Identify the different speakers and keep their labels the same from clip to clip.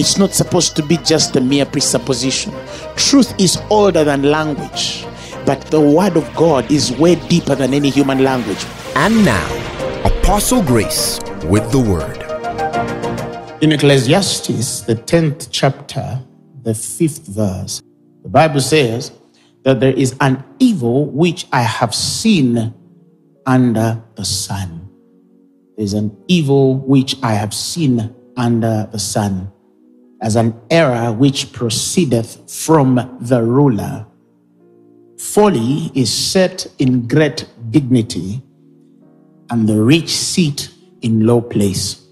Speaker 1: It's not supposed to be just a mere presupposition. Truth is older than language, but the word of God is way deeper than any human language.
Speaker 2: And now, Apostle Grace with the word.
Speaker 1: In Ecclesiastes, the 10th chapter, the 5th verse, the Bible says that there is an evil which I have seen under the sun. There's an evil which I have seen under the sun as an error which proceedeth from the ruler. Folly is set in great dignity, and the rich seat in low place.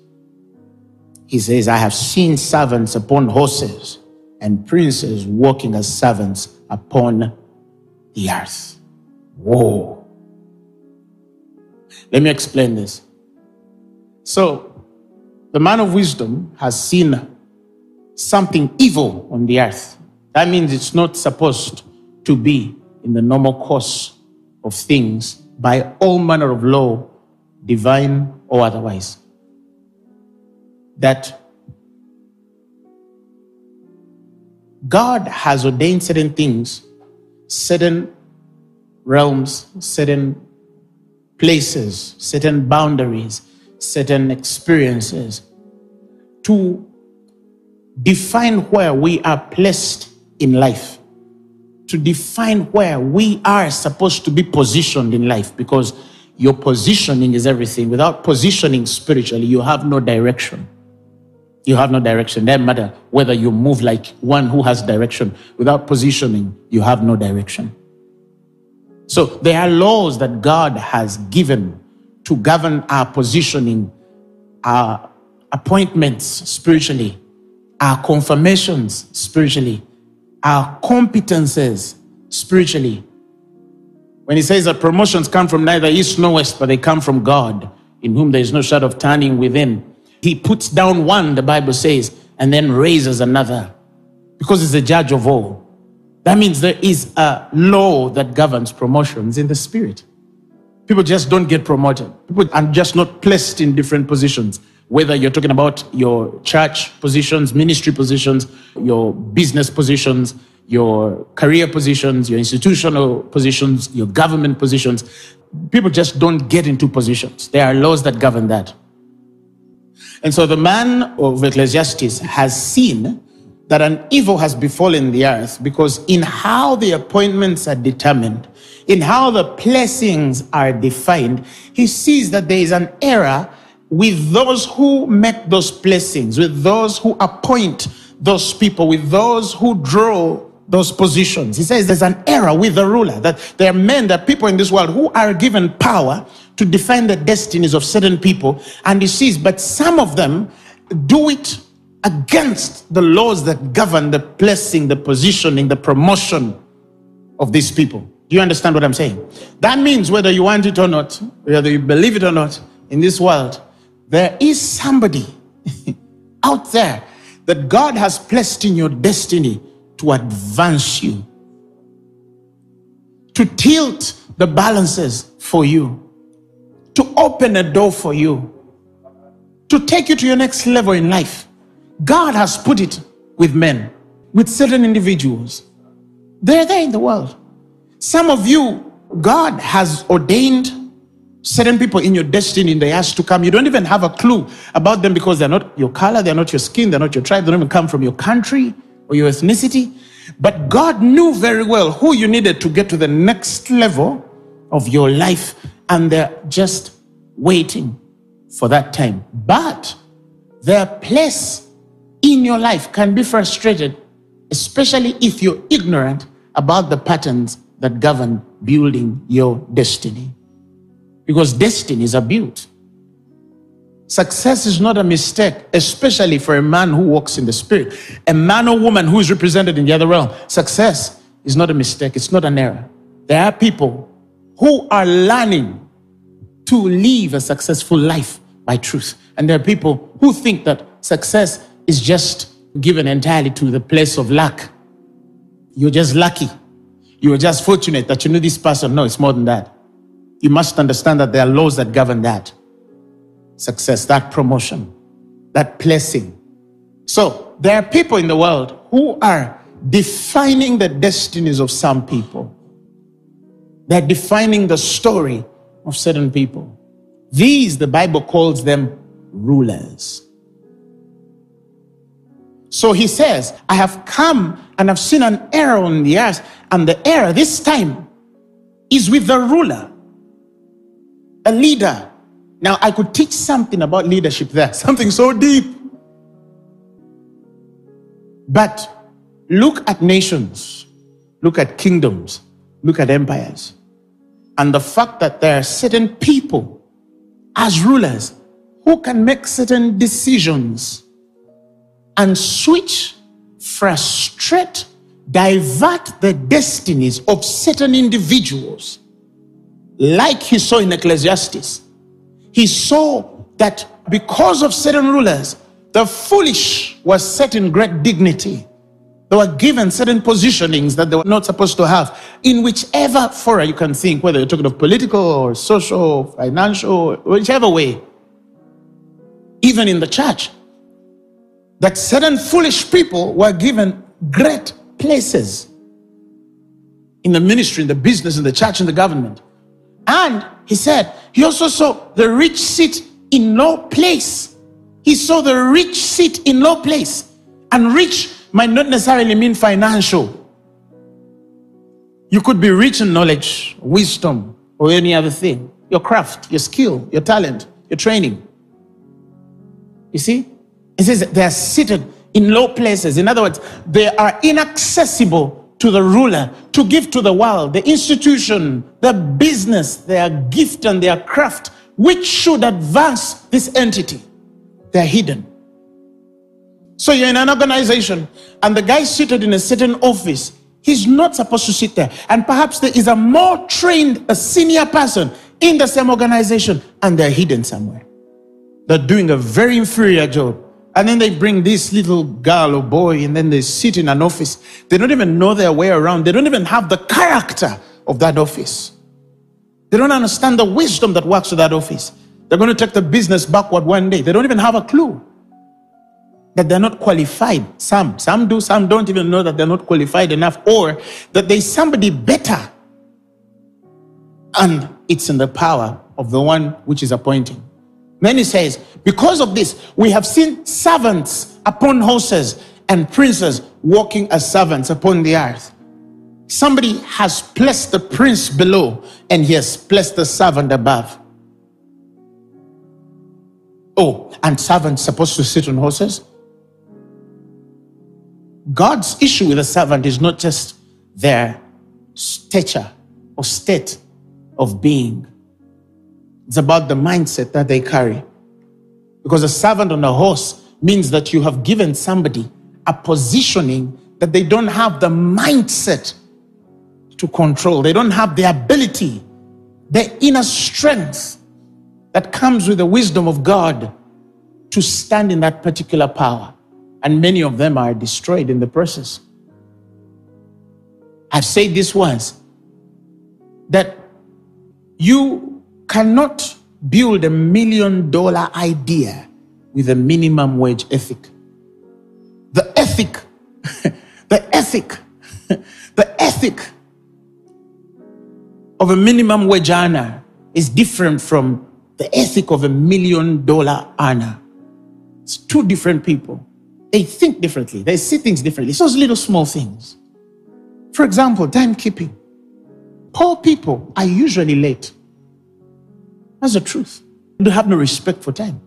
Speaker 1: He says, I have seen servants upon horses and princes walking as servants upon the earth. Whoa. Let me explain this. So, the man of wisdom has seen something evil on the earth. That means it's not supposed to be in the normal course of things by all manner of law, divine or otherwise. That God has ordained certain things, certain realms, certain places, certain boundaries, certain experiences to define where we are placed in life, to define where we are supposed to be positioned in life, because your positioning is everything. Without positioning spiritually, you have no direction. You have no direction. Doesn't matter whether you move like one who has direction. Without positioning, you have no direction. So there are laws that God has given to govern our positioning, our appointments spiritually, our confirmations spiritually, our competences spiritually. When he says that promotions come from neither east nor west, but they come from God, in whom there is no shadow of turning within, he puts down one, the Bible says, and then raises another because he's the judge of all. That means there is a law that governs promotions in the spirit. People just don't get promoted. People are just not placed in different positions whether you're talking about your church positions, ministry positions, your business positions, your career positions, your institutional positions, your government positions. People just don't get into positions. There are laws that govern that. And so the man of Ecclesiastes has seen that an evil has befallen the earth because in how the appointments are determined, in how the blessings are defined, he sees that there is an error with those who make those blessings, with those who appoint those people, with those who draw those positions. He says there's an error with the ruler, that there are men, that people in this world who are given power to define the destinies of certain people. And he sees, but some of them do it against the laws that govern the blessing, the positioning, the promotion of these people. Do you understand what I'm saying? That means whether you want it or not, whether you believe it or not, in this world, there is somebody out there that God has placed in your destiny to advance you, to tilt the balances for you, to open a door for you, to take you to your next level in life. God has put it with men, with certain individuals. They're there in the world. Some of you, God has ordained certain people in your destiny in the years to come. You don't even have a clue about them because they're not your color, they're not your skin, they're not your tribe, they don't even come from your country or your ethnicity. But God knew very well who you needed to get to the next level of your life, and they're just waiting for that time. But their place in your life can be frustrated, especially if you're ignorant about the patterns that govern building your destiny because destinies are built. Success is not a mistake, especially for a man who walks in the spirit. A man or woman who is represented in the other realm. Success is not a mistake, it's not an error. There are people who are learning to live a successful life by truth. And there are people who think that success is just given entirely to the place of luck. You're just lucky. You're just fortunate that you knew this person. No, it's more than that. You must understand that there are laws that govern that success, that promotion, that blessing. So there are people in the world who are defining the destinies of some people. They're defining the story of certain people. These, the Bible calls them rulers. So he says, I have come and I've seen an error on the earth, and the error this time is with the ruler, a leader now, I could teach something about leadership there, something so deep. But look at nations, look at kingdoms, look at empires, and the fact that there are certain people as rulers who can make certain decisions and switch, frustrate, divert the destinies of certain individuals, like he saw in Ecclesiastes he saw that because of certain rulers, the foolish were set in great dignity. They were given certain positionings that they were not supposed to have in whichever fora you can think, whether you're talking of political or social, or financial, whichever way. Even in the church, that certain foolish people were given great places in the ministry, in the business, in the church, in the government. And he said, he also saw the rich sit in low place. He saw the rich sit in low place. And rich might not necessarily mean financial. You could be rich in knowledge, wisdom, or any other thing. Your craft, your skill, your talent, your training. You see? It says they are seated in low places. In other words, they are inaccessible to the ruler to give to the world, the institution, the business, their gift and their craft, which should advance this entity. They're hidden. So you're in an organization and the guy seated in a certain office, he's not supposed to sit there. And perhaps there is a more trained, a senior person in the same organization and they're hidden somewhere. They're doing a very inferior job. And then they bring this little girl or boy, and then they sit in an office. They don't even know their way around. They don't even have the character of that office. They don't understand the wisdom that works with that office. They're going to take the business backward one day. They don't even have a clue that they're not qualified. Some, some do, some don't even know that they're not qualified enough, or that there's somebody better. And it's in the power of the one which is appointing. Then he says, Because of this, we have seen servants upon horses and princes walking as servants upon the earth. Somebody has placed the prince below and he has placed the servant above. Oh, and servants supposed to sit on horses? God's issue with a servant is not just their stature or state of being it's about the mindset that they carry. Because a servant on a horse means that you have given somebody a positioning that they don't have the mindset to control. They don't have the ability, the inner strength that comes with the wisdom of God to stand in that particular power. And many of them are destroyed in the process. I've said this once that you cannot build a million dollar idea with a minimum wage ethic. The ethic, the ethic, the ethic of a minimum wage earner is different from the ethic of a million dollar earner. It's two different people. They think differently, they see things differently. It's those little small things. For example, timekeeping. Poor people are usually late. That's the truth. They have no respect for time.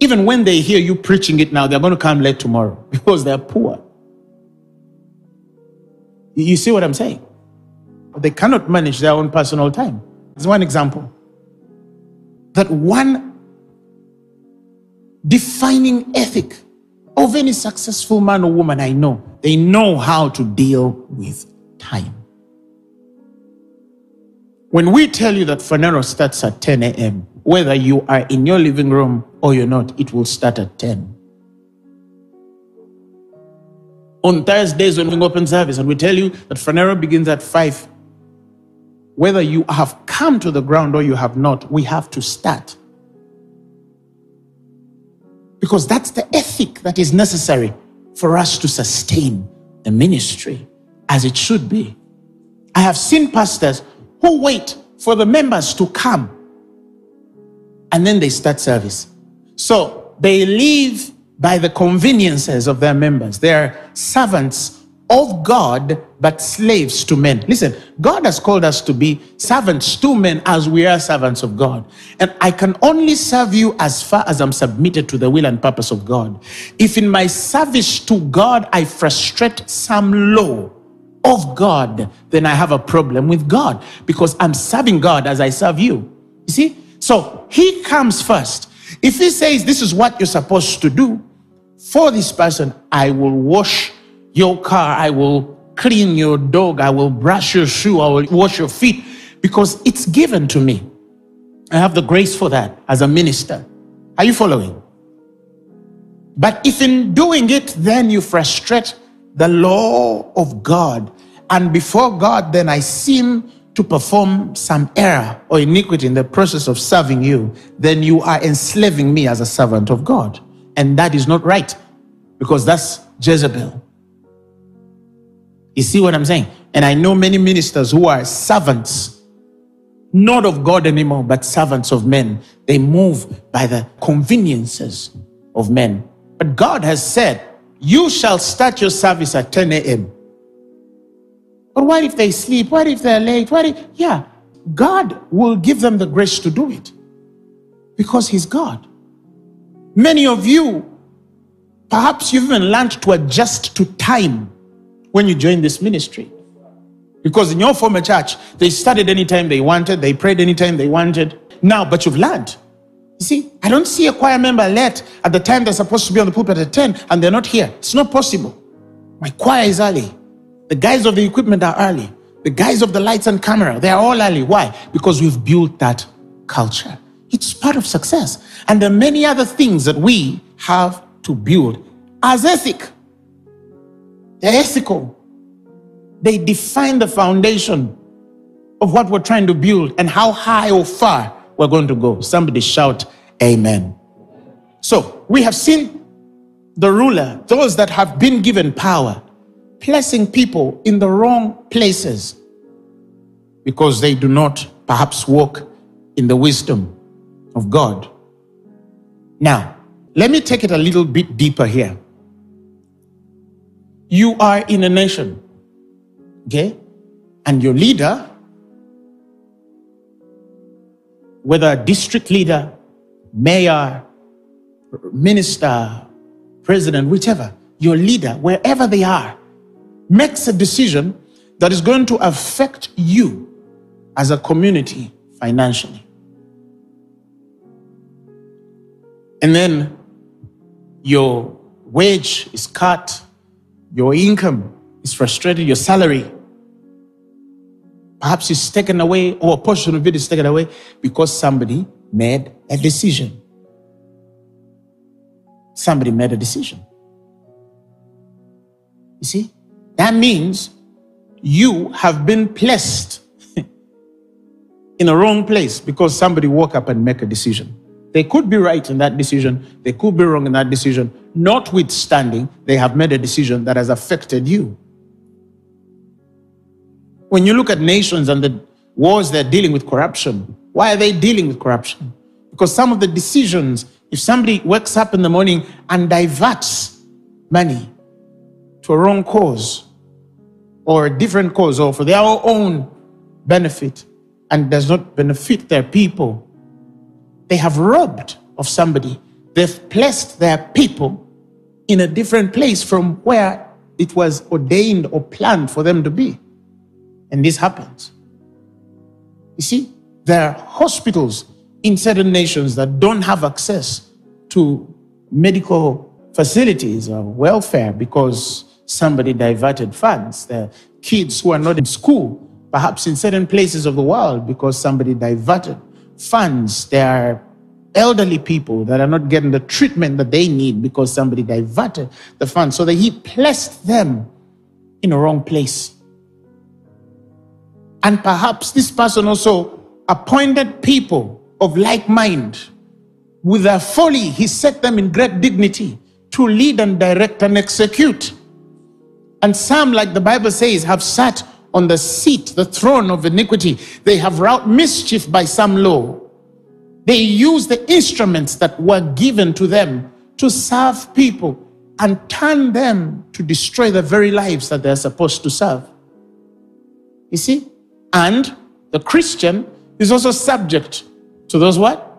Speaker 1: Even when they hear you preaching it now, they're going to come late tomorrow because they're poor. You see what I'm saying? They cannot manage their own personal time. There's one example. That one defining ethic of any successful man or woman I know. They know how to deal with time. When we tell you that Phaneroo starts at 10 a.m., whether you are in your living room or you're not, it will start at 10. On Thursdays when we open service and we tell you that Phaneroo begins at 5, whether you have come to the ground or you have not, we have to start. Because that's the ethic that is necessary for us to sustain the ministry as it should be. I have seen pastors who wait for the members to come and then they start service. So they live by the conveniences of their members. They are servants of God, but slaves to men. Listen, God has called us to be servants to men as we are servants of God. And I can only serve you as far as I'm submitted to the will and purpose of God. If in my service to God I frustrate some law of God, then I have a problem with God because I'm serving God as I serve you. You see? So he comes first. If he says this is what you're supposed to do for this person, I will wash your car, I will clean your dog, I will brush your shoe, I will wash your feet because it's given to me. I have the grace for that as a minister. Are you following? But if in doing it, then you frustrate the law of God, and before God, then I seem to perform some error or iniquity in the process of serving you, then you are enslaving me as a servant of God. And that is not right because that's Jezebel. You see what I'm saying? And I know many ministers who are servants, not of God anymore, but servants of men. They move by the conveniences of men. But God has said, You shall start your service at 10 a.m. But what if they sleep? What if they're late? What if, yeah, God will give them the grace to do it because He's God. Many of you, perhaps you've even learned to adjust to time when you join this ministry. Because in your former church, they studied anytime they wanted, they prayed anytime they wanted. Now, but you've learned. You see, I don't see a choir member late at the time they're supposed to be on the pulpit at 10 and they're not here. It's not possible. My choir is early. The guys of the equipment are early. The guys of the lights and camera, they are all early. Why? Because we've built that culture. It's part of success. And there are many other things that we have to build as ethic. They're ethical. They define the foundation of what we're trying to build and how high or far we're going to go. Somebody shout, Amen. So we have seen the ruler, those that have been given power, placing people in the wrong places because they do not perhaps walk in the wisdom of God. Now, let me take it a little bit deeper here. You are in a nation, okay? And your leader, whether a district leader, mayor, minister, president, whichever, your leader, wherever they are, makes a decision that is going to affect you as a community financially. And then your wage is cut, your income is frustrated, your salary perhaps is taken away, or a portion of it is taken away because somebody made a decision. Somebody made a decision. You see? That means you have been placed in a wrong place because somebody woke up and make a decision. They could be right in that decision, they could be wrong in that decision. Notwithstanding, they have made a decision that has affected you. When you look at nations and the wars they're dealing with corruption, why are they dealing with corruption? Because some of the decisions, if somebody wakes up in the morning and diverts money to a wrong cause or a different cause or for their own benefit and does not benefit their people, they have robbed of somebody. They've placed their people in a different place from where it was ordained or planned for them to be. And this happens. You see, there are hospitals in certain nations that don't have access to medical facilities or welfare because somebody diverted funds. There are kids who are not in school, perhaps in certain places of the world, because somebody diverted funds. There are elderly people that are not getting the treatment that they need because somebody diverted the funds. So that he placed them in a wrong place. And perhaps this person also appointed people of like mind. With their folly, he set them in great dignity to lead and direct and execute. And some, like the Bible says, have sat on the seat, the throne of iniquity. They have wrought mischief by some law. They use the instruments that were given to them to serve people and turn them to destroy the very lives that they're supposed to serve. You see? And the Christian is also subject to those what?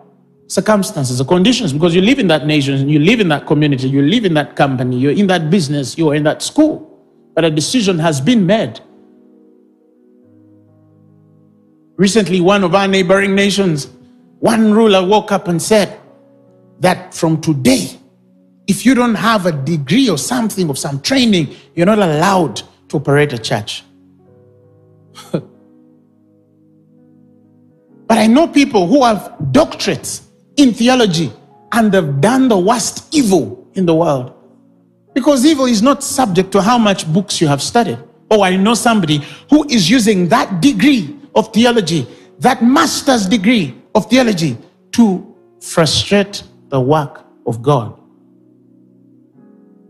Speaker 1: Circumstances or conditions because you live in that nation, you live in that community, you live in that company, you're in that business, you're in that school. But a decision has been made. Recently, one of our neighboring nations, one ruler woke up and said that from today, if you don't have a degree or something of some training, you're not allowed to operate a church. but I know people who have doctorates in theology and have done the worst evil in the world. Because evil is not subject to how much books you have studied. Oh, I know somebody who is using that degree of theology, that master's degree of theology, to frustrate the work of God.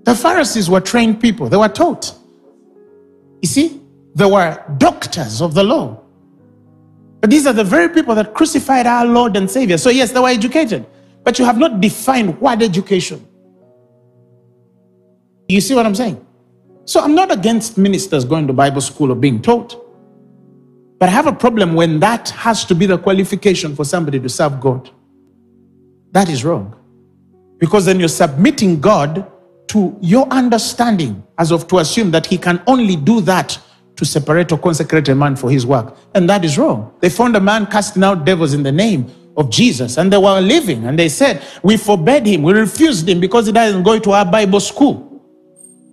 Speaker 1: The Pharisees were trained people, they were taught. You see, they were doctors of the law. But these are the very people that crucified our Lord and Savior. So, yes, they were educated, but you have not defined what education. You see what I'm saying? So, I'm not against ministers going to Bible school or being taught. But I have a problem when that has to be the qualification for somebody to serve God. That is wrong. Because then you're submitting God to your understanding as of to assume that he can only do that to separate or consecrate a man for his work. And that is wrong. They found a man casting out devils in the name of Jesus and they were living and they said, We forbade him, we refused him because he doesn't go to our Bible school,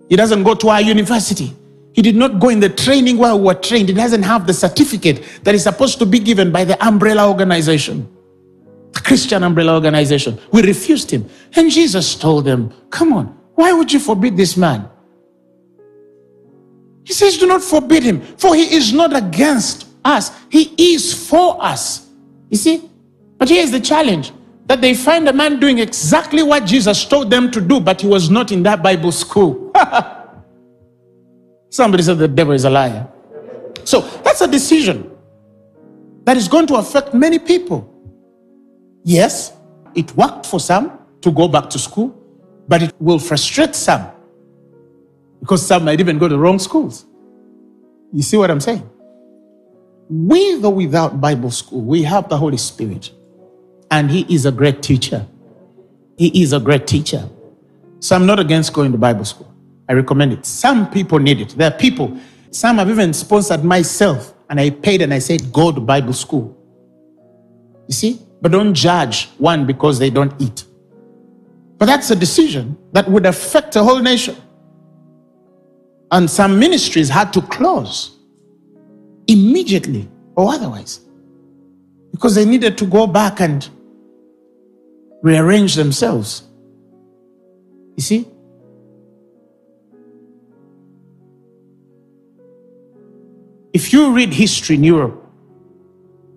Speaker 1: he doesn't go to our university. He did not go in the training where we were trained. He doesn't have the certificate that is supposed to be given by the umbrella organization, the Christian umbrella organization. We refused him. And Jesus told them, Come on, why would you forbid this man? He says, Do not forbid him, for he is not against us, he is for us. You see? But here's the challenge that they find a man doing exactly what Jesus told them to do, but he was not in that Bible school. Somebody said the devil is a liar. So that's a decision that is going to affect many people. Yes, it worked for some to go back to school but it will frustrate some because some might even go to wrong schools. You see what I'm saying? With or without Bible school, we have the Holy Spirit, and He is a great teacher. He is a great teacher. So I'm not against going to Bible school. I recommend it. Some people need it. There are people, some have even sponsored myself, and I paid and I said, go to Bible school. You see? But don't judge one because they don't eat. But that's a decision that would affect a whole nation. And some ministries had to close immediately or otherwise because they needed to go back and rearrange themselves. You see? If you read history in Europe,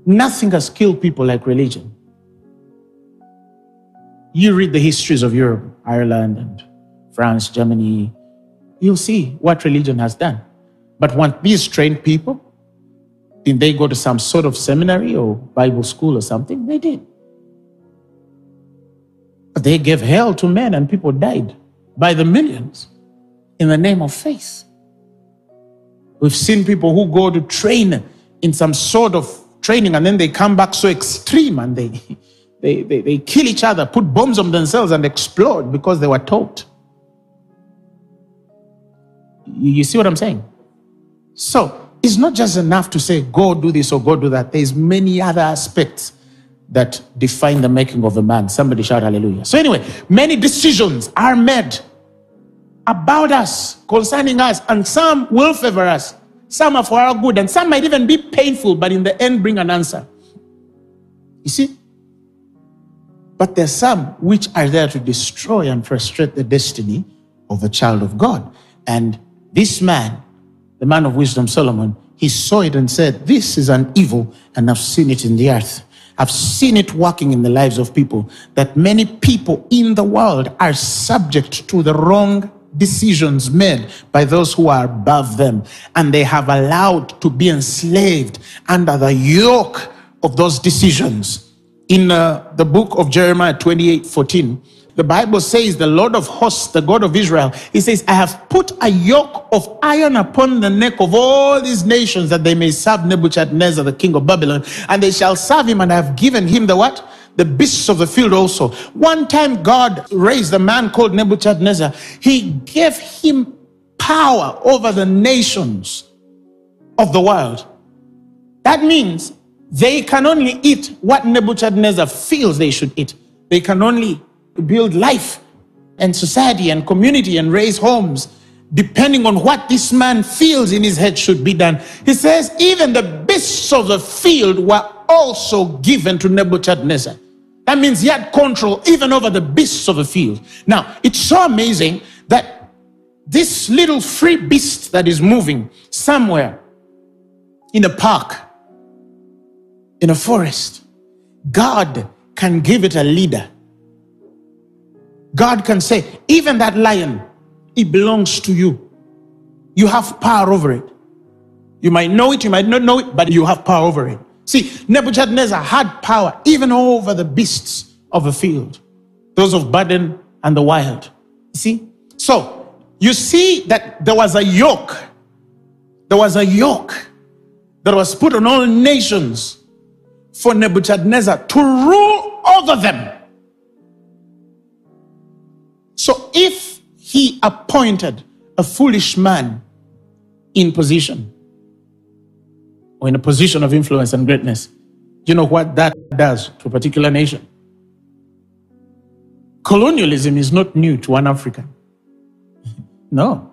Speaker 1: nothing has killed people like religion. You read the histories of Europe, Ireland and France, Germany, you'll see what religion has done. But when these trained people, did they go to some sort of seminary or Bible school or something? They did. But they gave hell to men and people died by the millions in the name of faith. We've seen people who go to train in some sort of training and then they come back so extreme and they they, they, they kill each other, put bombs on themselves, and explode because they were taught. You, see what I'm saying? So it's not just enough to say, go do this or go do that. There's many other aspects that define the making of a man. Somebody shout hallelujah. So, anyway, many decisions are made about us, concerning us, and some will favor us. Some are for our good, and some might even be painful, but in the end bring an answer. You see? But there's some which are there to destroy and frustrate the destiny of a child of God. And this man, the man of wisdom, Solomon, he saw it and said, This is an evil, and I've seen it in the earth. I've seen it working in the lives of people, that many people in the world are subject to the wrong decisions made by those who are above them, and they have allowed to be enslaved under the yoke of those decisions. In uh, the book of Jeremiah 28 14, the Bible says, the Lord of hosts, the God of Israel, he says, I have put a yoke of iron upon the neck of all these nations that they may serve Nebuchadnezzar, the king of Babylon, and they shall serve him, and I have given him the what? The beasts of the field also. One time God raised a man called Nebuchadnezzar. He gave him power over the nations of the world. That means they can only eat what Nebuchadnezzar feels they should eat. They can only build life and society and community and raise homes depending on what this man feels in his head should be done. He says, even the beasts of the field were also given to Nebuchadnezzar. That means he had control even over the beasts of the field. Now, it's so amazing that this little free beast that is moving somewhere in a park, in a forest, God can give it a leader God can say, even that lion, it belongs to you. You have power over it. You might know it, you might not know it, but you have power over it. See, Nebuchadnezzar had power even over the beasts of the field, those of burden and the wild. See? So, you see that there was a yoke. There was a yoke that was put on all nations for Nebuchadnezzar to rule over them. So if he appointed a foolish man in position or in a position of influence and greatness, you know what that does to a particular nation? Colonialism is not new to one African. no.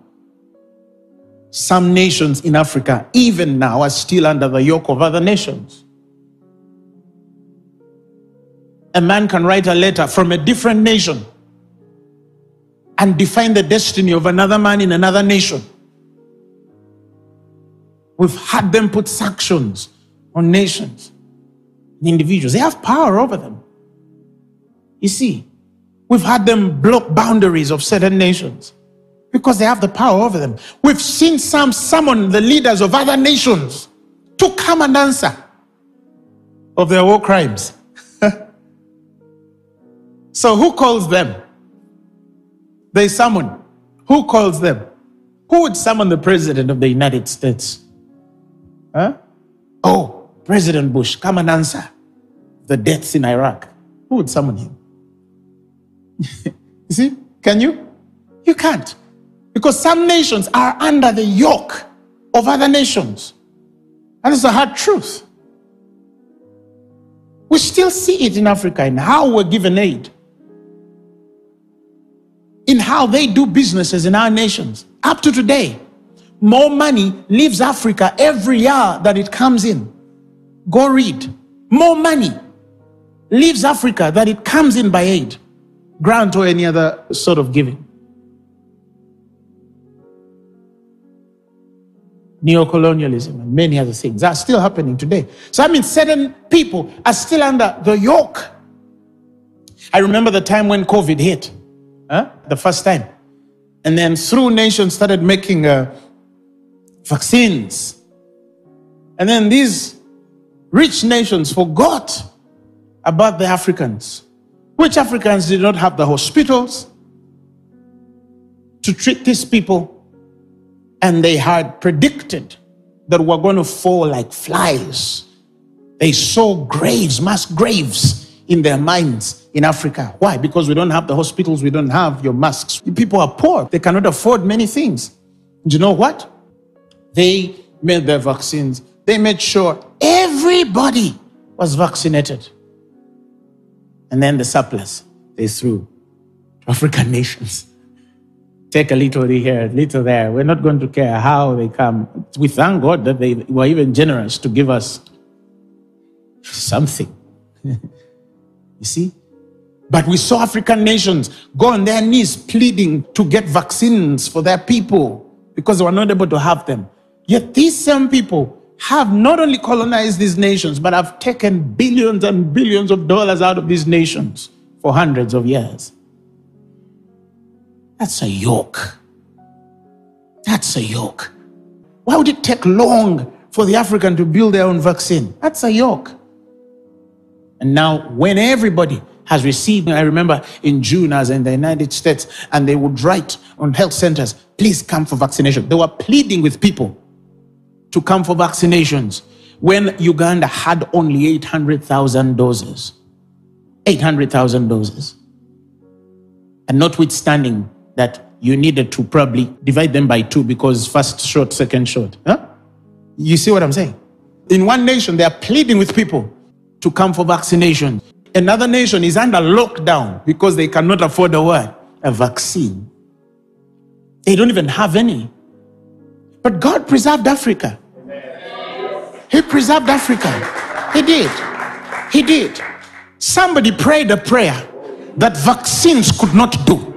Speaker 1: Some nations in Africa, even now, are still under the yoke of other nations. A man can write a letter from a different nation and define the destiny of another man in another nation. We've had them put sanctions on nations and individuals. They have power over them. You see, we've had them block boundaries of certain nations because they have the power over them. We've seen some summon the leaders of other nations to come and answer of their war crimes. so, who calls them? They summon. Who calls them? Who would summon the president of the United States? Huh? Oh, President Bush, come and answer the deaths in Iraq. Who would summon him? you see, can you? You can't. Because some nations are under the yoke of other nations. And it's a hard truth. We still see it in Africa and how we're given aid in how they do businesses in our nations. Up to today, more money leaves Africa every year that it comes in. Go read. More money leaves Africa that it comes in by aid, grant, or any other sort of giving. Neocolonialism and many other things are still happening today. So, I mean, certain people are still under the yoke. I remember the time when COVID hit huh? the first time. And then through nations started making uh, vaccines. And then these rich nations forgot about the Africans, which Africans did not have the hospitals to treat these people. And they had predicted that we're going to fall like flies. They saw graves, mass graves in their minds in Africa. Why? Because we don't have the hospitals, we don't have your masks. People are poor, they cannot afford many things. Do you know what? They made their vaccines, they made sure everybody was vaccinated. And then the surplus they threw to African nations. Take a little here, a little there. We're not going to care how they come. We thank God that they were even generous to give us something. you see? But we saw African nations go on their knees pleading to get vaccines for their people because they were not able to have them. Yet these same people have not only colonized these nations, but have taken billions and billions of dollars out of these nations for hundreds of years. That's a yoke. That's a yoke. Why would it take long for the African to build their own vaccine? That's a yoke. And now, when everybody has received, I remember in June, as in the United States, and they would write on health centers, please come for vaccination. They were pleading with people to come for vaccinations when Uganda had only 800,000 doses. 800,000 doses. And notwithstanding that you needed to probably divide them by two because first shot, second shot. Huh? You see what I'm saying? In one nation, they are pleading with people to come for vaccination. Another nation is under lockdown because they cannot afford a what? A vaccine. They don't even have any. But God preserved Africa. He preserved Africa. He did. He did. Somebody prayed a prayer that vaccines could not do.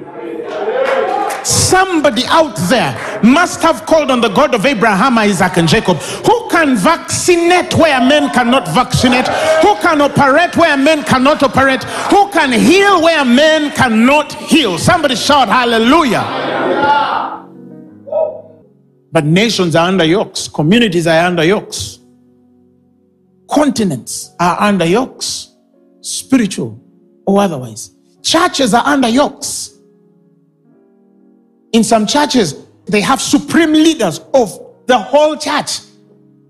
Speaker 1: Somebody out there must have called on the God of Abraham, Isaac, and Jacob, who can vaccinate where men cannot vaccinate, who can operate where men cannot operate, who can heal where men cannot heal. Somebody shout hallelujah. But nations are under yokes, communities are under yokes, continents are under yokes, spiritual or otherwise. Churches are under yokes. In some churches, they have supreme leaders of the whole church.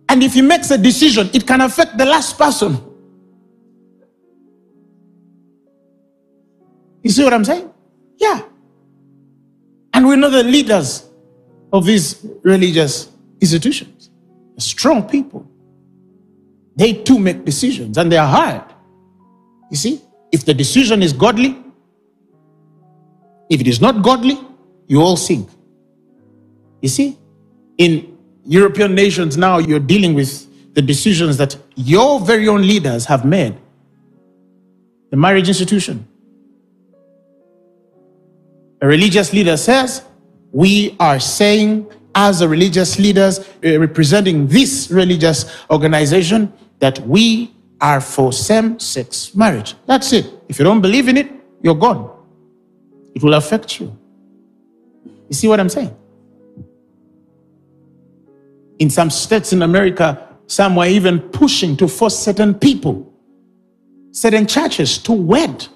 Speaker 1: And if he makes a decision, it can affect the last person. You see what I'm saying? Yeah. And we know the leaders of these religious institutions, strong people. They too make decisions and they are hard. You see, if the decision is godly, if it is not godly, you all sink. You see, in European nations now, you're dealing with the decisions that your very own leaders have made. The marriage institution. A religious leader says, We are saying, as a religious leaders uh, representing this religious organization, that we are for same sex marriage. That's it. If you don't believe in it, you're gone. It will affect you. You see what I'm saying? In some states in America, some were even pushing to force certain people, certain churches to wed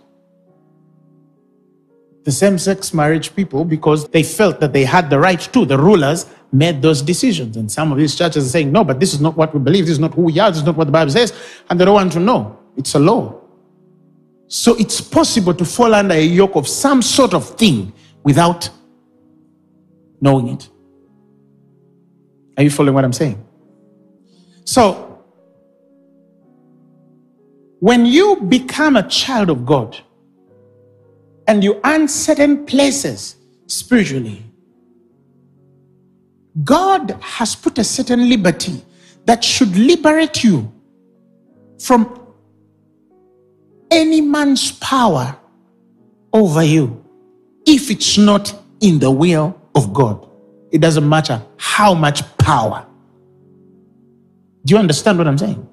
Speaker 1: the same sex marriage people because they felt that they had the right to. The rulers made those decisions. And some of these churches are saying, no, but this is not what we believe. This is not who we are. This is not what the Bible says. And they don't want to know. It's a law. So it's possible to fall under a yoke of some sort of thing without knowing it. Are you following what I'm saying? So, when you become a child of God and you earn certain places spiritually, God has put a certain liberty that should liberate you from any man's power over you if it's not in the will of God. It doesn't matter how much power. Do you understand what I'm saying?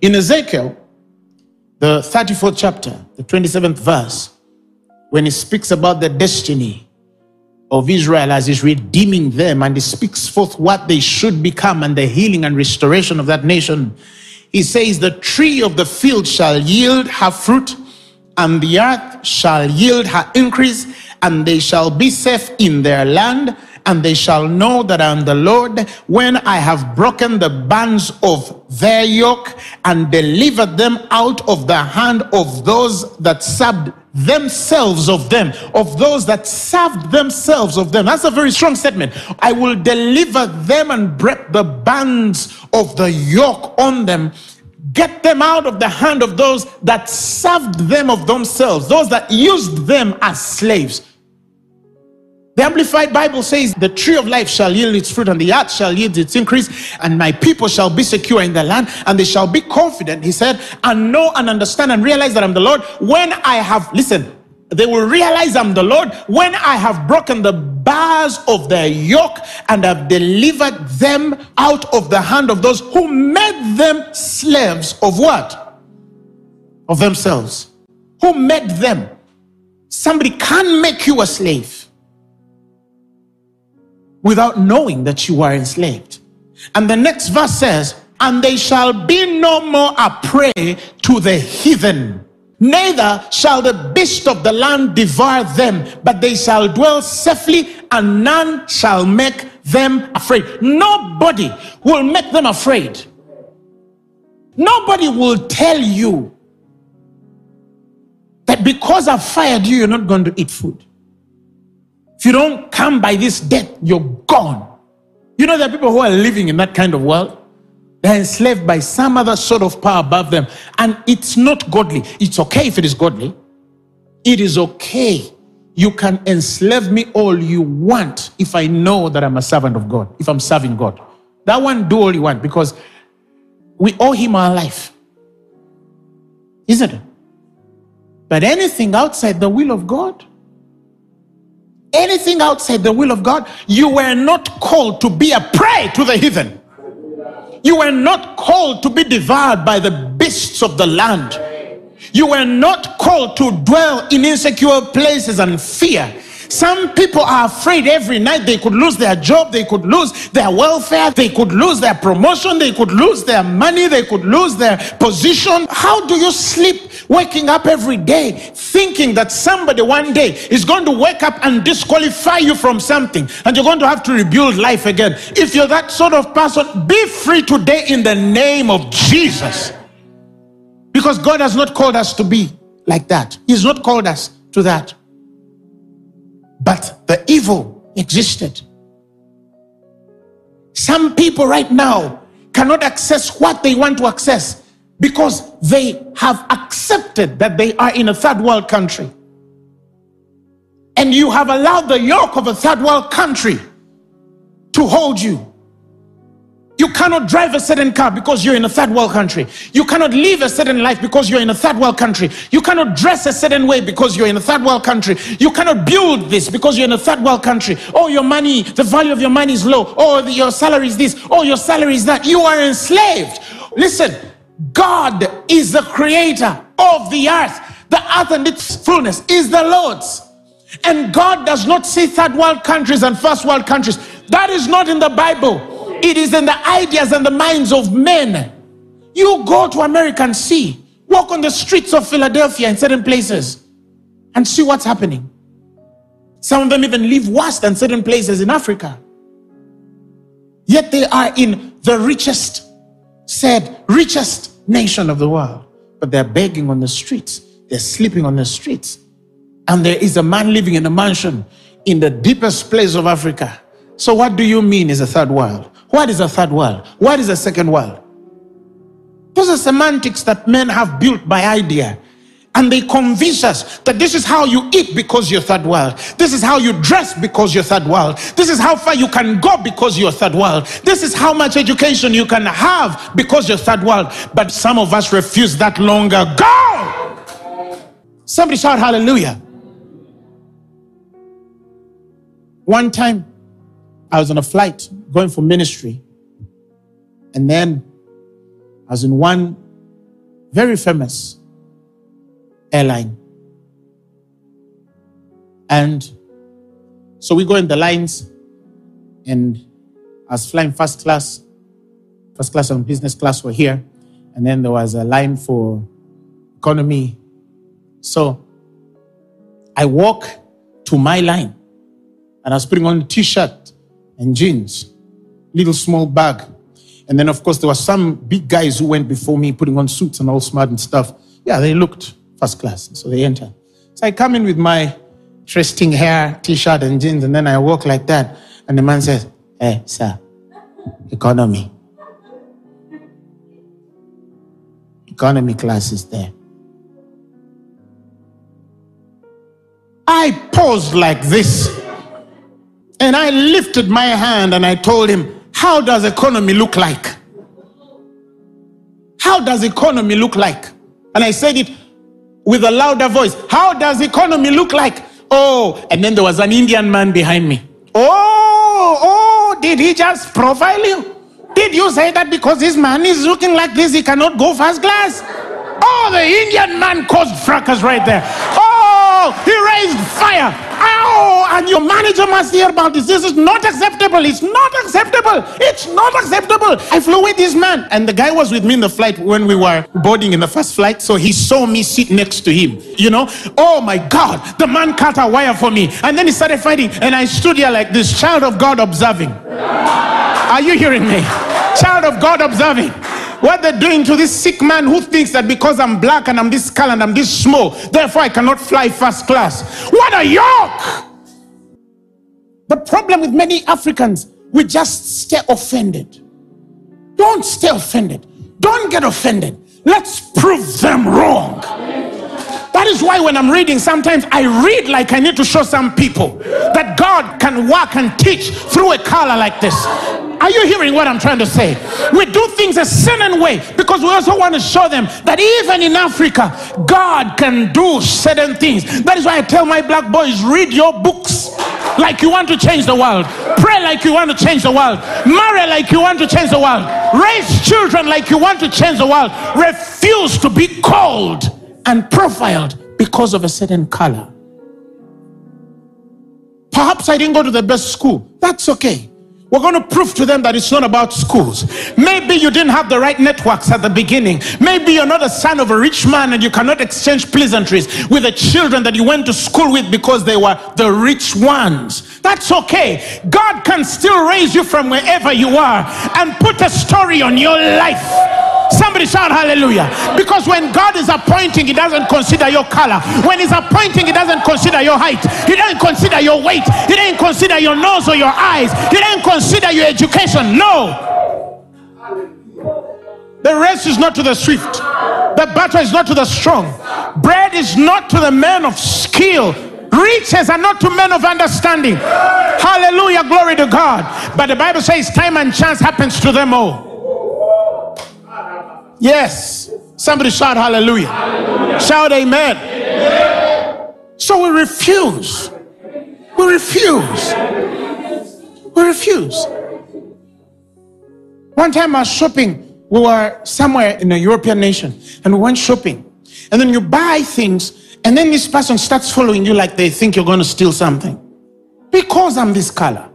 Speaker 1: In Ezekiel, the 34th chapter, the 27th verse, when he speaks about the destiny of Israel as he's redeeming them and he speaks forth what they should become and the healing and restoration of that nation, he says, The tree of the field shall yield her fruit, and the earth shall yield her increase, and they shall be safe in their land, and they shall know that I am the Lord when I have broken the bands of their yoke and delivered them out of the hand of those that served themselves of them, of those that served themselves of them. That's a very strong statement. I will deliver them and break the bands of the yoke on them get them out of the hand of those that served them of themselves, those that used them as slaves. The Amplified Bible says, The tree of life shall yield its fruit, and the earth shall yield its increase, and my people shall be secure in the land, and they shall be confident, he said, and know and understand and realize that I'm the Lord. When I have, listen, they will realize I'm the Lord when I have broken the bars of their yoke and have delivered them out of the hand of those who made them slaves of what? Of themselves. Who made them? Somebody can make you a slave without knowing that you are enslaved. And the next verse says, And they shall be no more a prey to the heathen. Neither shall the beast of the land devour them, but they shall dwell safely, and none shall make them afraid. Nobody will make them afraid. Nobody will tell you that because I've fired you, you're not going to eat food. If you don't come by this death, you're gone. You know, there are people who are living in that kind of world. They're enslaved by some other sort of power above them. And it's not godly. It's okay if it is godly. It is okay. You can enslave me all you want if I know that I'm a servant of God, if I'm serving God. That one, do all you want because we owe him our life. Isn't it? But anything outside the will of God, anything outside the will of God, you were not called to be a prey to the heathen. You were not called to be devoured by the beasts of the land. You were not called to dwell in insecure places and fear. Some people are afraid every night they could lose their job, they could lose their welfare, they could lose their promotion, they could lose their money, they could lose their position. How do you sleep waking up every day thinking that somebody one day is going to wake up and disqualify you from something and you're going to have to rebuild life again? If you're that sort of person, be free today in the name of Jesus. Because God has not called us to be like that, He's not called us to that. But the evil existed. Some people right now cannot access what they want to access because they have accepted that they are in a third world country. And you have allowed the yoke of a third world country to hold you. You cannot drive a certain car because you're in a third world country. You cannot live a certain life because you're in a third world country. You cannot dress a certain way because you're in a third world country. You cannot build this because you're in a third world country. Oh, your money, the value of your money is low. Oh, your salary is this. Oh, your salary is that. You are enslaved. Listen, God is the creator of the earth. The earth and its fullness is the Lord's. And God does not see third world countries and first world countries. That is not in the Bible. It is in the ideas and the minds of men. You go to America and see, walk on the streets of Philadelphia in certain places and see what's happening. Some of them even live worse than certain places in Africa. Yet they are in the richest, said, richest nation of the world. But they're begging on the streets, they're sleeping on the streets. And there is a man living in a mansion in the deepest place of Africa. So, what do you mean is a third world? What is a third world? What is a second world? Those are semantics that men have built by idea. And they convince us that this is how you eat because you're third world. This is how you dress because you're third world. This is how far you can go because you're third world. This is how much education you can have because you're third world. But some of us refuse that long ago. Somebody shout hallelujah. One time, I was on a flight going for ministry. And then I was in one very famous airline. And so we go in the lines, and I was flying first class. First class and business class were here. And then there was a line for economy. So I walk to my line, and I was putting on a t shirt and jeans, little small bag. And then, of course, there were some big guys who went before me putting on suits and all smart and stuff. Yeah, they looked first class. So they enter. So I come in with my interesting hair, t shirt, and jeans, and then I walk like that. And the man says, Hey, sir, economy. Economy class is there. I paused like this and I lifted my hand and I told him, How does economy look like? How does economy look like? And I said it with a louder voice. How does economy look like? Oh, and then there was an Indian man behind me. Oh, oh, did he just profile you? Did you say that because this man is looking like this, he cannot go first class? Oh, the Indian man caused fracas right there. Oh, he raised fire. Oh, and your manager must hear about this. This is not acceptable. It's not acceptable. It's not acceptable. I flew with this man, and the guy was with me in the flight when we were boarding in the first flight. So he saw me sit next to him. You know, oh my God, the man cut a wire for me, and then he started fighting, and I stood here like this child of God observing. Are you hearing me? Child of God observing what they're doing to this sick man who thinks that because I'm black and I'm this color and I'm this small, therefore I cannot fly first class. What a yoke! The problem with many Africans, we just stay offended. Don't stay offended. Don't get offended. Let's prove them wrong. That is why when I'm reading, sometimes I read like I need to show some people that God can work and teach through a color like this. Are you hearing what I'm trying to say? We do things a certain way because we also want to show them that even in Africa, God can do certain things. That is why I tell my black boys read your books like you want to change the world, pray like you want to change the world, marry like you want to change the world, raise children like you want to change the world. Refuse to be called and profiled because of a certain color. Perhaps I didn't go to the best school. That's okay. We're going to prove to them that it's not about schools. Maybe you didn't have the right networks at the beginning. Maybe you're not a son of a rich man and you cannot exchange pleasantries with the children that you went to school with because they were the rich ones. That's okay. God can still raise you from wherever you are and put a story on your life. Somebody shout hallelujah. Because when God is appointing, He doesn't consider your color. When He's appointing, He doesn't consider your height. He doesn't consider your weight. He doesn't consider your nose or your eyes. He doesn't consider your education. No. The race is not to the swift, the battle is not to the strong. Bread is not to the man of skill. Riches are not to men of understanding. Hallelujah, glory to God. But the Bible says time and chance happens to them all. Yes. Somebody shout hallelujah. hallelujah. Shout amen. amen. So we refuse. We refuse. We refuse. One time I was shopping. We were somewhere in a European nation and we went shopping. And then you buy things, and then this person starts following you like they think you're going to steal something. Because I'm this color.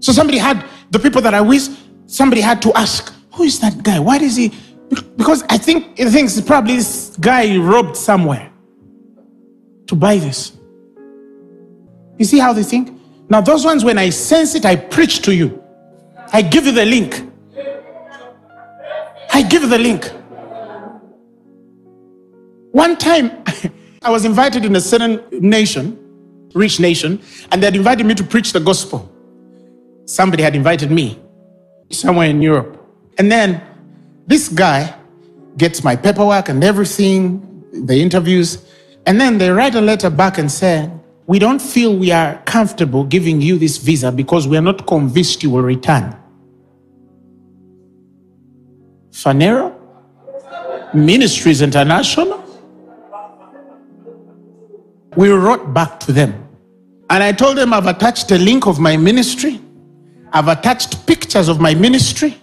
Speaker 1: So somebody had the people that I wish somebody had to ask, who is that guy? Why is he? Because I think he thinks probably this guy robbed somewhere to buy this. You see how they think? Now, those ones, when I sense it, I preach to you. I give you the link. I give you the link. One time, I was invited in a certain nation, rich nation, and they had invited me to preach the gospel somebody had invited me somewhere in Europe. And then this guy gets my paperwork and everything, the interviews, and then they write a letter back and say, We don't feel we are comfortable giving you this visa because we are not convinced you will return. Phaneroo? Ministries International? We wrote back to them. And I told them I've attached a link of my ministry I've attached pictures of my ministry.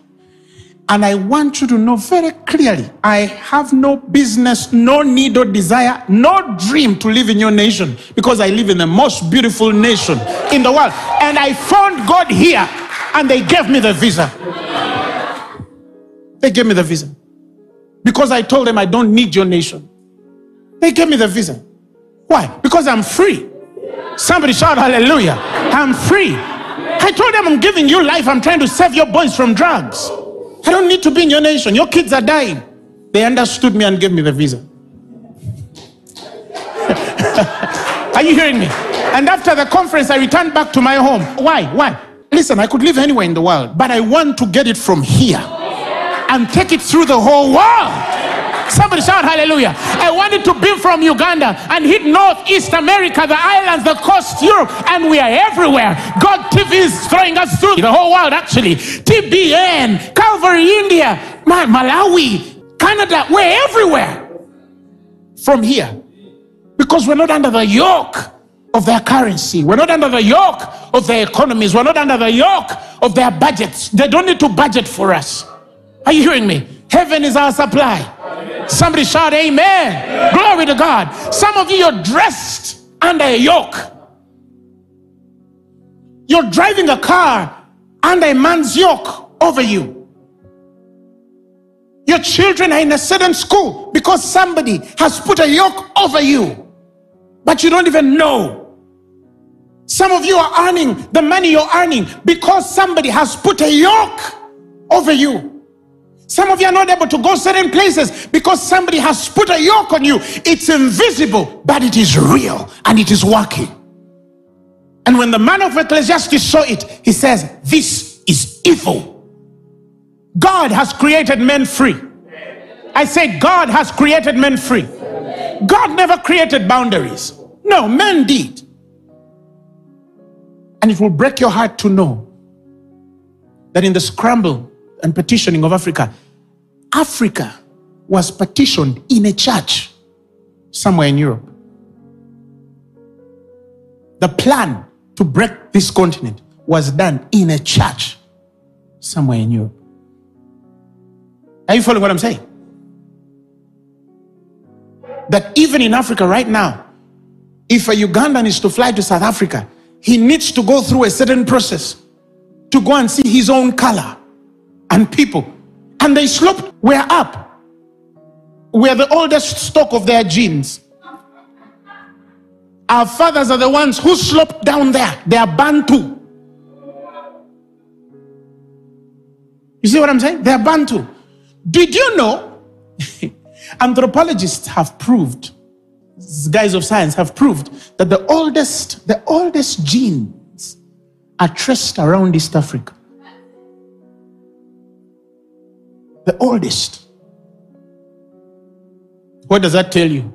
Speaker 1: And I want you to know very clearly I have no business, no need or desire, no dream to live in your nation because I live in the most beautiful nation in the world. And I found God here and they gave me the visa. They gave me the visa because I told them I don't need your nation. They gave me the visa. Why? Because I'm free. Somebody shout hallelujah. I'm free. I told them I'm giving you life. I'm trying to save your boys from drugs. I don't need to be in your nation. Your kids are dying. They understood me and gave me the visa. are you hearing me? And after the conference, I returned back to my home. Why? Why? listen, I could live anywhere in the world, but I want to get it from here and take it through the whole world. Somebody shout hallelujah. I wanted to be from Uganda and hit Northeast America, the islands, the coast, Europe, and we are everywhere. God TV is throwing us through the whole world, actually. TBN, Calvary, India, Malawi, Canada, we're everywhere from here because we're not under the yoke of their currency. We're not under the yoke of their economies. We're not under the yoke of their budgets. They don't need to budget for us. Are you hearing me? Heaven is our supply. Somebody shout, Amen. Glory to God. Some of you are dressed under a yoke. You're driving a car under a man's yoke over you. Your children are in a certain school because somebody has put a yoke over you, but you don't even know. Some of you are earning the money you're earning because somebody has put a yoke over you. Some of you are not able to go certain places because somebody has put a yoke on you. It's invisible, but it is real and it is working. And when the man of Ecclesiastes saw it, he says, This is evil. God has created men free. I say, God has created men free. God never created boundaries. No, men did. And it will break your heart to know that in the scramble and petitioning of Africa, Africa was petitioned in a church somewhere in Europe. The plan to break this continent was done in a church somewhere in Europe. Are you following what I'm saying? That even in Africa right now, if a Ugandan is to fly to South Africa, he needs to go through a certain process to go and see his own color and people. And they sloped, we're up. We're the oldest stock of their genes. Our fathers are the ones who sloped down there. They are Bantu. You see what I'm saying? They are Bantu. Did you know? Anthropologists have proved, guys of science have proved that the oldest, the oldest genes are traced around East Africa. The oldest. What does that tell you?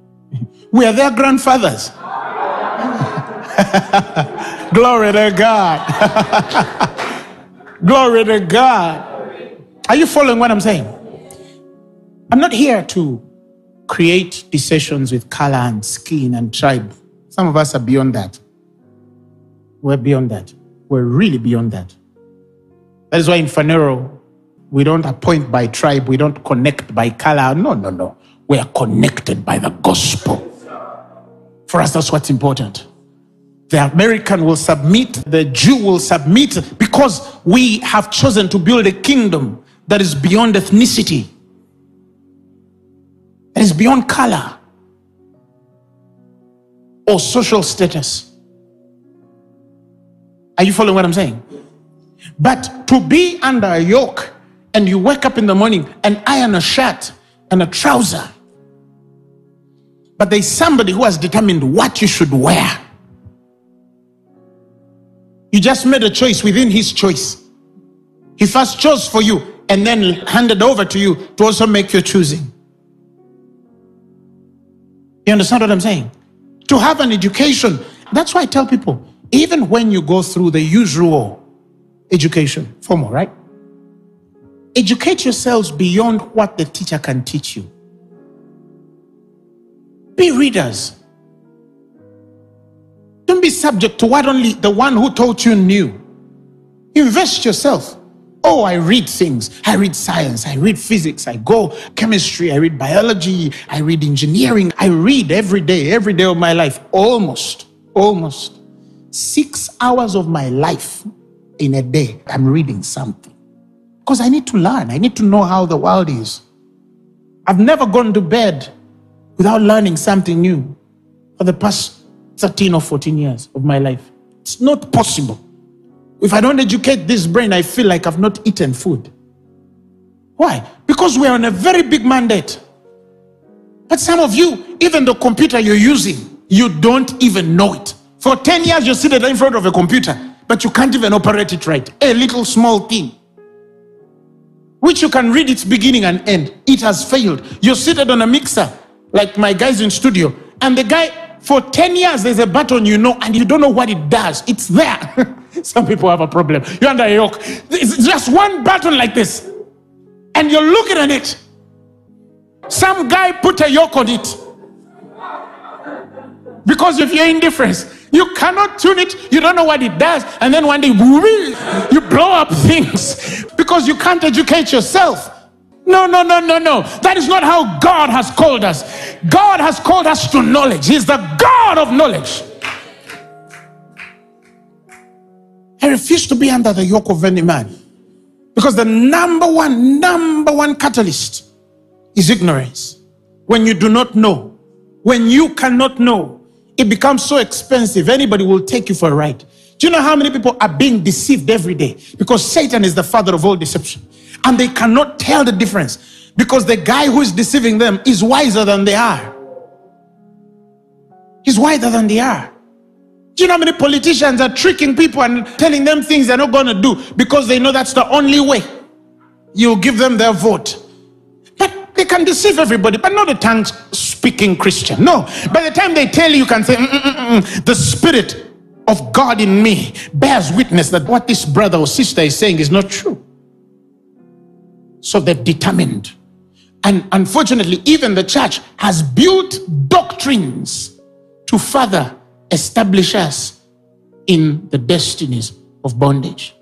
Speaker 1: we are their grandfathers. Glory to God. Glory to God. Are you following what I'm saying? I'm not here to create decisions with color and skin and tribe. Some of us are beyond that. We're beyond that. We're really beyond that. That is why in Phaneroo, we don't appoint by tribe. We don't connect by color. No, no, no. We are connected by the gospel. For us, that's what's important. The American will submit, the Jew will submit because we have chosen to build a kingdom that is beyond ethnicity, that is beyond color or social status. Are you following what I'm saying? But to be under a yoke and you wake up in the morning and iron a shirt and a trouser. But there's somebody who has determined what you should wear. You just made a choice within his choice. He first chose for you and then handed over to you to also make your choosing. You understand what I'm saying? To have an education. That's why I tell people, even when you go through the usual education, formal, right? Educate yourselves beyond what the teacher can teach you. Be readers. Don't be subject to what only the one who taught you knew. Invest yourself. Oh, I read things. I read science. I read physics. I go chemistry. I read biology. I read engineering. I read every day, every day of my life. Almost, almost six hours of my life in a day, I'm reading something. Because I need to learn. I need to know how the world is. I've never gone to bed without learning something new for the past 13 or 14 years of my life. It's not possible. If I don't educate this brain, I feel like I've not eaten food. Why? Because we're on a very big mandate. But some of you, even the computer you're using, you don't even know it. For 10 years, you sit in front of a computer but you can't even operate it right. A little small thing, which you can read its beginning and end. It has failed. You're seated on a mixer, like my guys in studio, and the guy for 10 years there's a button you know and you don't know what it does. It's there. Some people have a problem. You're under a yoke. It's just one button like this, and you're looking at it. Some guy put a yoke on it because of your indifference. You cannot tune it, you don't know what it does, and then one day you blow up things because you can't educate yourself. No, no, no, no, no. That is not how God has called us. God has called us to knowledge, He's the God of knowledge. I refuse to be under the yoke of any man because the number one, number one catalyst is ignorance. When you do not know, when you cannot know, it becomes so expensive. Anybody will take you for a ride. Do you know how many people are being deceived every day? Because Satan is the father of all deception. And they cannot tell the difference because the guy who is deceiving them is wiser than they are. He's wiser than they are. Do you know how many politicians are tricking people and telling them things they're not going to do because they know that's the only way you'll give them their vote? They can deceive everybody, but not a tongue speaking Christian. No. By the time they tell you, you can say, mm, mm, mm, the Spirit of God in me bears witness that what this brother or sister is saying is not true. So they're determined. And unfortunately, even the church has built doctrines to further establish us in the destinies of bondage.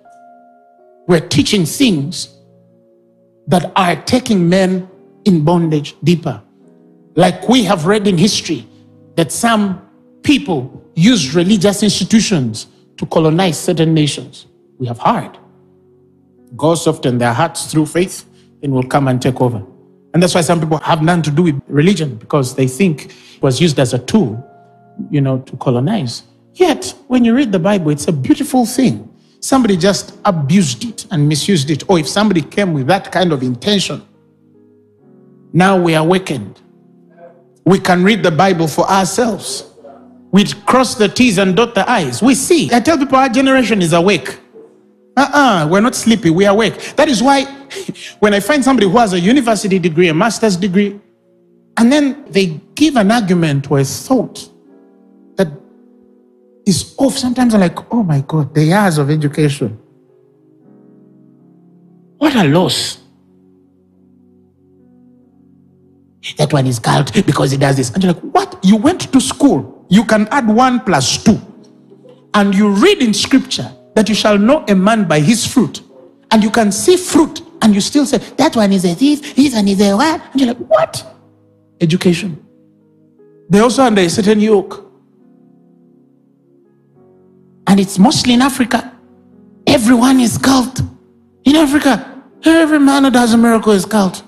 Speaker 1: We're teaching things that are taking men in bondage deeper. Like we have read in history that some people used religious institutions to colonize certain nations. We have heard. God soften their hearts through faith, and will come and take over. And that's why some people have nothing to do with religion because they think it was used as a tool, you know, to colonize. Yet, when you read the Bible, it's a beautiful thing. Somebody just abused it and misused it. Or if somebody came with that kind of intention, now we are awakened. We can read the Bible for ourselves. We cross the T's and dot the I's. We see. I tell people our generation is awake. Uh-uh, we're not sleepy, we are awake. That is why when I find somebody who has a university degree, a master's degree, and then they give an argument or a thought that is off, sometimes I'm like, oh my God, the years of education. What a loss. That one is cult because he does this. And you're like, what? You went to school. You can add one plus two. And you read in scripture that you shall know a man by his fruit. And you can see fruit and you still say, that one is a thief, this one is a what? And you're like, what? Education. They also under a certain yoke. And it's mostly in Africa. Everyone is cult. In Africa, every man who does a miracle is cult.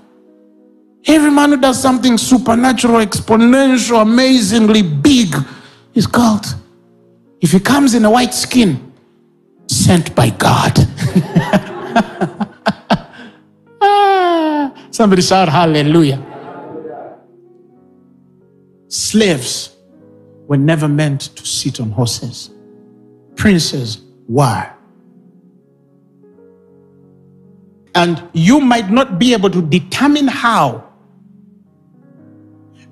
Speaker 1: Every man who does something supernatural, exponential, amazingly big is called. If he comes in a white skin, sent by God. ah, somebody shout hallelujah. Slaves were never meant to sit on horses. Princes were. And you might not be able to determine how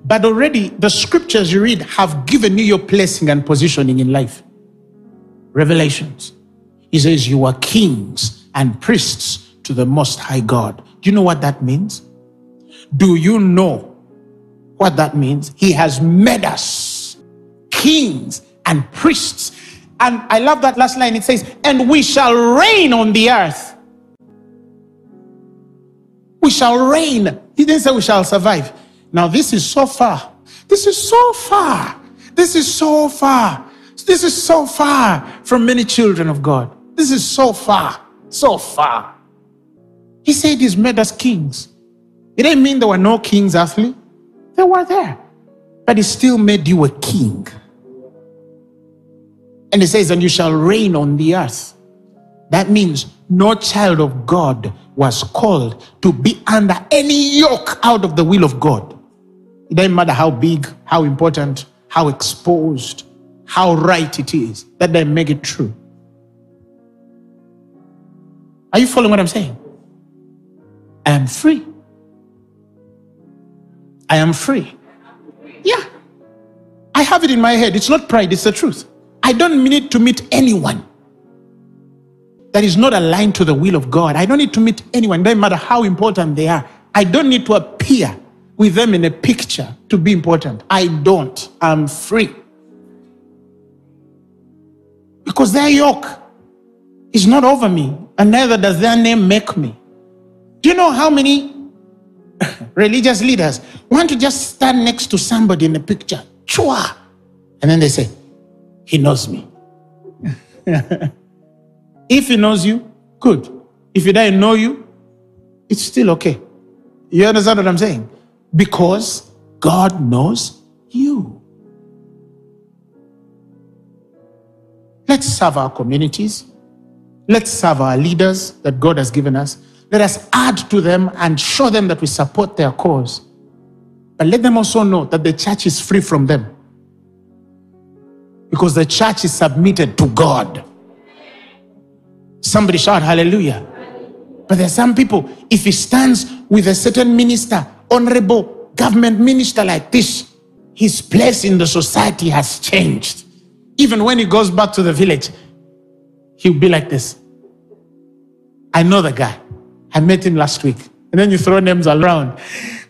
Speaker 1: but already the scriptures you read have given you your placing and positioning in life. Revelations. He says, You are kings and priests to the Most High God. Do you know what that means? Do you know what that means? He has made us kings and priests. And I love that last line. It says, And we shall reign on the earth. We shall reign. He didn't say we shall survive. Now, this is so far. This is so far. This is so far. This is so far from many children of God. This is so far, so far. He said he's made us kings. It didn't mean there were no kings earthly. They were there. But he still made you a king. And he says, and you shall reign on the earth. That means no child of God was called to be under any yoke out of the will of God. It doesn't matter how big, how important, how exposed, how right it is. That doesn't make it true. Are you following what I'm saying? I am free. I am free. Yeah. I have it in my head. It's not pride, it's the truth. I don't need to meet anyone that is not aligned to the will of God. I don't need to meet anyone, no matter how important they are. I don't need to appear with them in a picture to be important. I don't. I'm free. Because their yoke is not over me, and neither does their name make me. Do you know how many religious leaders want to just stand next to somebody in a picture? Chua! And then they say, He knows me. if he knows you, good. If he doesn't know you, it's still okay. You understand what I'm saying? Because God knows you. Let's serve our communities. Let's serve our leaders that God has given us. Let us add to them and show them that we support their cause. But let them also know that the church is free from them. Because the church is submitted to God. Somebody shout hallelujah. But there are some people, if he stands with a certain minister, honorable government minister like this, his place in the society has changed. Even when he goes back to the village, he'll be like this. I know the guy. I met him last week. And then you throw names around.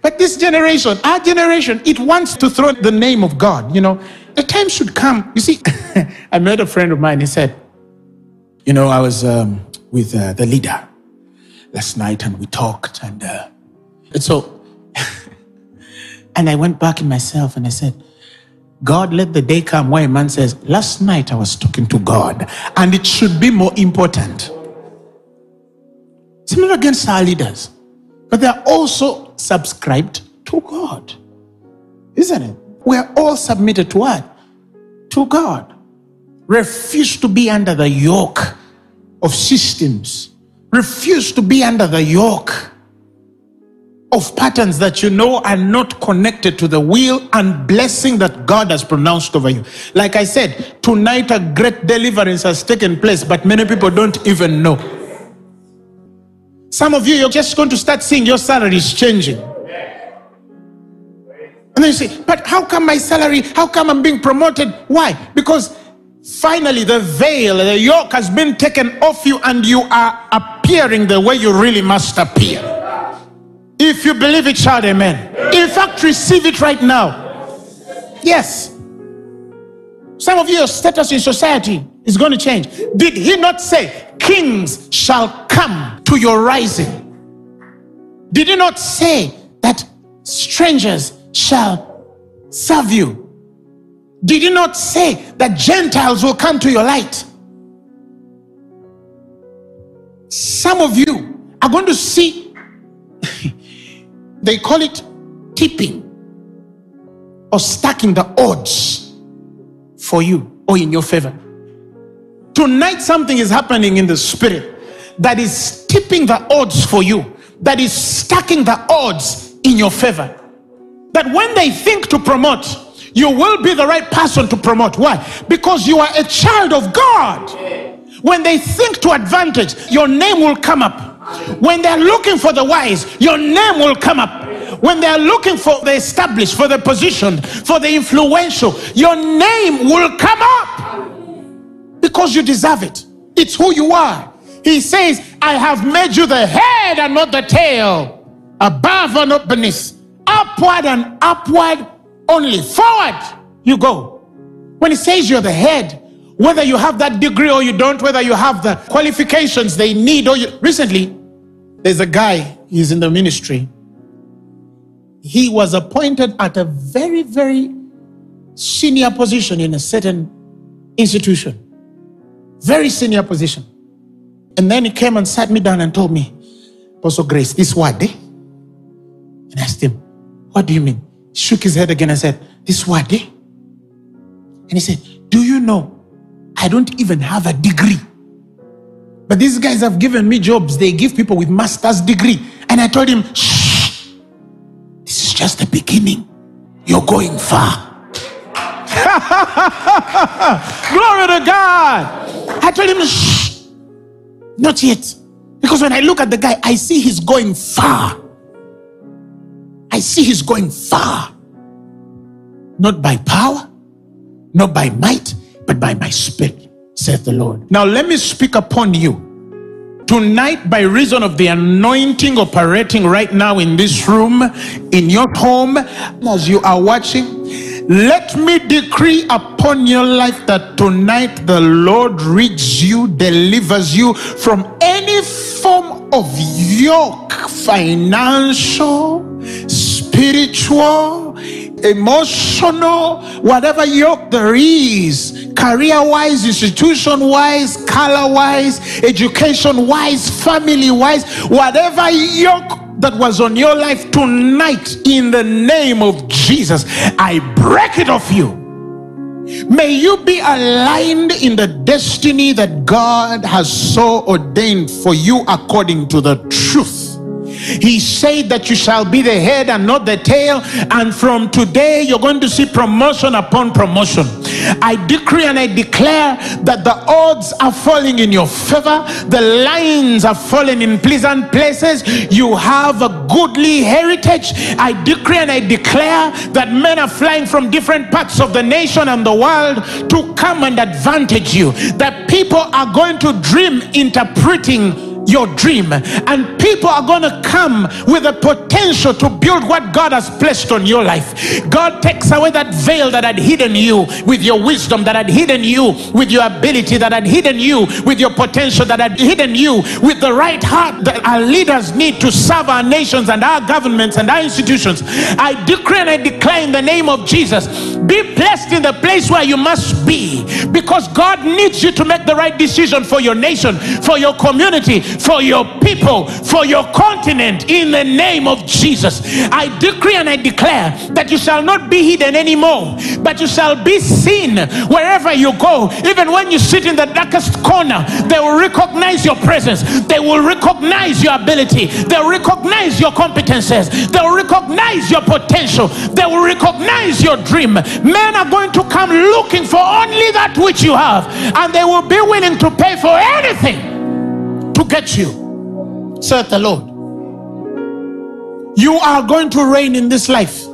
Speaker 1: But this generation, our generation, it wants to throw the name of God. You know, the time should come. You see, I met a friend of mine. He said, You know, I was um, with uh, the leader last night and we talked. And, uh, and so, and I went back in myself and I said, God, let the day come where a man says, Last night I was talking to God, and it should be more important. It's not against our leaders, but they're also subscribed to God. Isn't it? We're all submitted to what? To God. Refuse to be under the yoke of systems. Refuse to be under the yoke of patterns that you know are not connected to the will and blessing that God has pronounced over you. Like I said, tonight a great deliverance has taken place, but many people don't even know. Some of you, you're just going to start seeing your salary is changing. And then you say, but how come my salary, how come I'm being promoted? Why? Because finally the veil, the yoke has been taken off you and you are appearing the way you really must appear. If you believe it, shout amen. In fact, receive it right now. Yes. Some of your status in society is going to change. Did he not say, Kings shall come to your rising? Did he not say that strangers shall serve you? Did he not say that Gentiles will come to your light? Some of you are going to see They call it tipping or stacking the odds for you or in your favor. Tonight, something is happening in the spirit that is tipping the odds for you, that is stacking the odds in your favor. That when they think to promote, you will be the right person to promote. Why? Because you are a child of God. When they think to advantage, your name will come up. When they're looking for the wise, your name will come up. When they're looking for the established, for the position, for the influential, your name will come up because you deserve it. It's who you are. He says, I have made you the head and not the tail, above and not beneath, upward and upward only. Forward you go. When he says you're the head, whether you have that degree or you don't, whether you have the qualifications they need or you recently there's a guy, he's in the ministry. He was appointed at a very, very senior position in a certain institution. Very senior position. And then he came and sat me down and told me, Apostle Grace, this what? Eh? And I asked him, What do you mean? He shook his head again and said, This what? Eh? And he said, Do you know I don't even have a degree? But these guys have given me jobs. They give people with master's degree. And I told him, shh, this is just the beginning. You're going far. Glory to God. I told him, shh, not yet. Because when I look at the guy, I see he's going far. I see he's going far. Not by power, not by might, but by my spirit, saith the Lord. Now let me speak upon you. Tonight, by reason of the anointing operating right now in this room, in your home, as you are watching, let me decree upon your life that tonight the Lord rids you, delivers you from any form of yoke, financial, spiritual, emotional, whatever yoke there is, career wise, institution wise, color wise, education wise, family wise, whatever yoke that was on your life tonight, in the name of Jesus, I break it off you. May you be aligned in the destiny that God has so ordained for you according to the truth. He said that you shall be the head and not the tail. And from today, you're going to see promotion upon promotion. I decree and I declare that the odds are falling in your favor, the lines are falling in pleasant places. You have a goodly heritage. I decree and I declare that men are flying from different parts of the nation and the world to come and advantage you. That people are going to dream interpreting your dream. And people are going to come with the potential to build what God has placed on your life. God takes away that veil that had hidden you with your wisdom, that had hidden you with your ability, that had hidden you with your potential, that had hidden you with the right heart that our leaders need to serve our nations and our governments and our institutions. I decree and I declare in the name of Jesus be blessed in the place where you must be because God needs you to make the right decision for your nation, for your community, for your people, for your continent in the name of Jesus. I decree and I declare that you shall not be hidden anymore, but you shall be seen wherever you go. Even when you sit in the darkest corner, they will recognize your presence, they will recognize your ability, they will recognize your competences, they will recognize your potential, they will recognize your dream. Men are going to come looking for only that which you have, and they will be willing to pay for anything to get you, saith the Lord. You are going to reign in this life.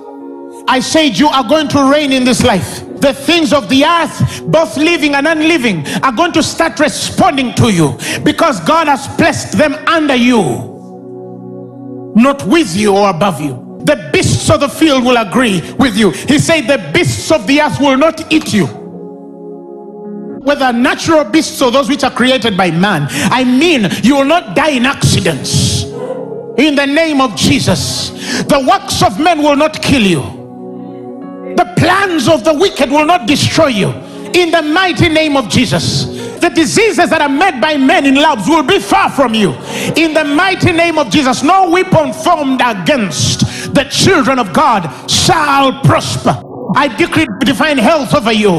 Speaker 1: I said, You are going to reign in this life. The things of the earth, both living and unliving, are going to start responding to you because God has placed them under you, not with you or above you. The beasts of the field will agree with you. He said, The beasts of the earth will not eat you whether natural beasts or those which are created by man. I mean, you will not die in accidents. In the name of Jesus, the works of men will not kill you, the plans of the wicked will not destroy you. In the mighty name of Jesus, the diseases that are made by men in labs will be far from you. In the mighty name of Jesus, no weapon formed against the children of God shall prosper. I decree divine health over you.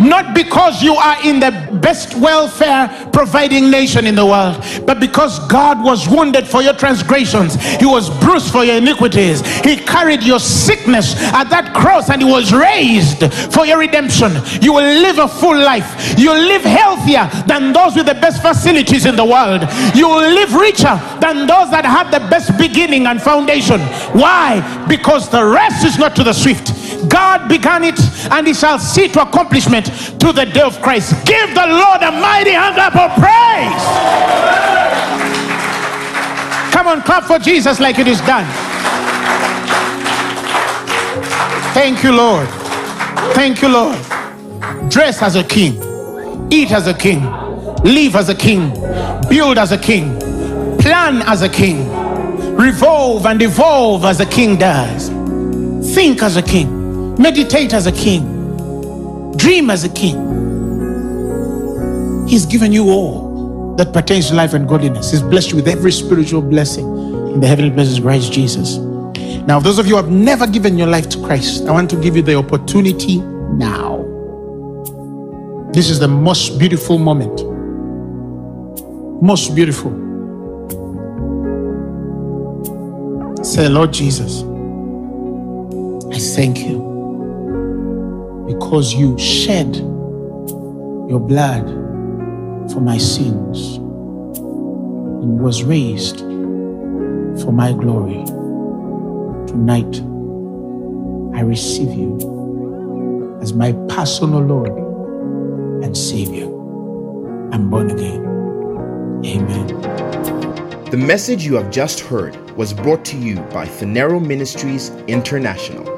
Speaker 1: Not because you are in the best welfare providing nation in the world, but because God was wounded for your transgressions, He was bruised for your iniquities. He carried your sickness at that cross and He was raised for your redemption. You will live a full life. You will live healthier than those with the best facilities in the world. You will live richer than those that have the best beginning and foundation. Why? Because the rest is not to the swift. God began it and he shall see to accomplishment to the day of Christ. Give the Lord a mighty hand up of praise. Come on, clap for Jesus like it is done. Thank you, Lord. Thank you, Lord. Dress as a king, eat as a king, live as a king, build as a king, plan as a king, revolve and evolve as a king does, think as a king, meditate as a king, dream as a king. He's given you all that pertains to life and godliness. He's blessed you with every spiritual blessing in the heavenly places, Christ Jesus. Now, those of you who have never given your life to Christ, I want to give you the opportunity now. This is the most beautiful moment. Most beautiful. Say, Lord Jesus, I thank you because you shed your blood for my sins. and was raised for my glory. Tonight, I receive you as my personal Lord and Savior. I'm born again. Amen.
Speaker 2: The message you have just heard was brought to you by Phaneroo Ministries International.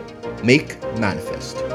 Speaker 2: make manifest.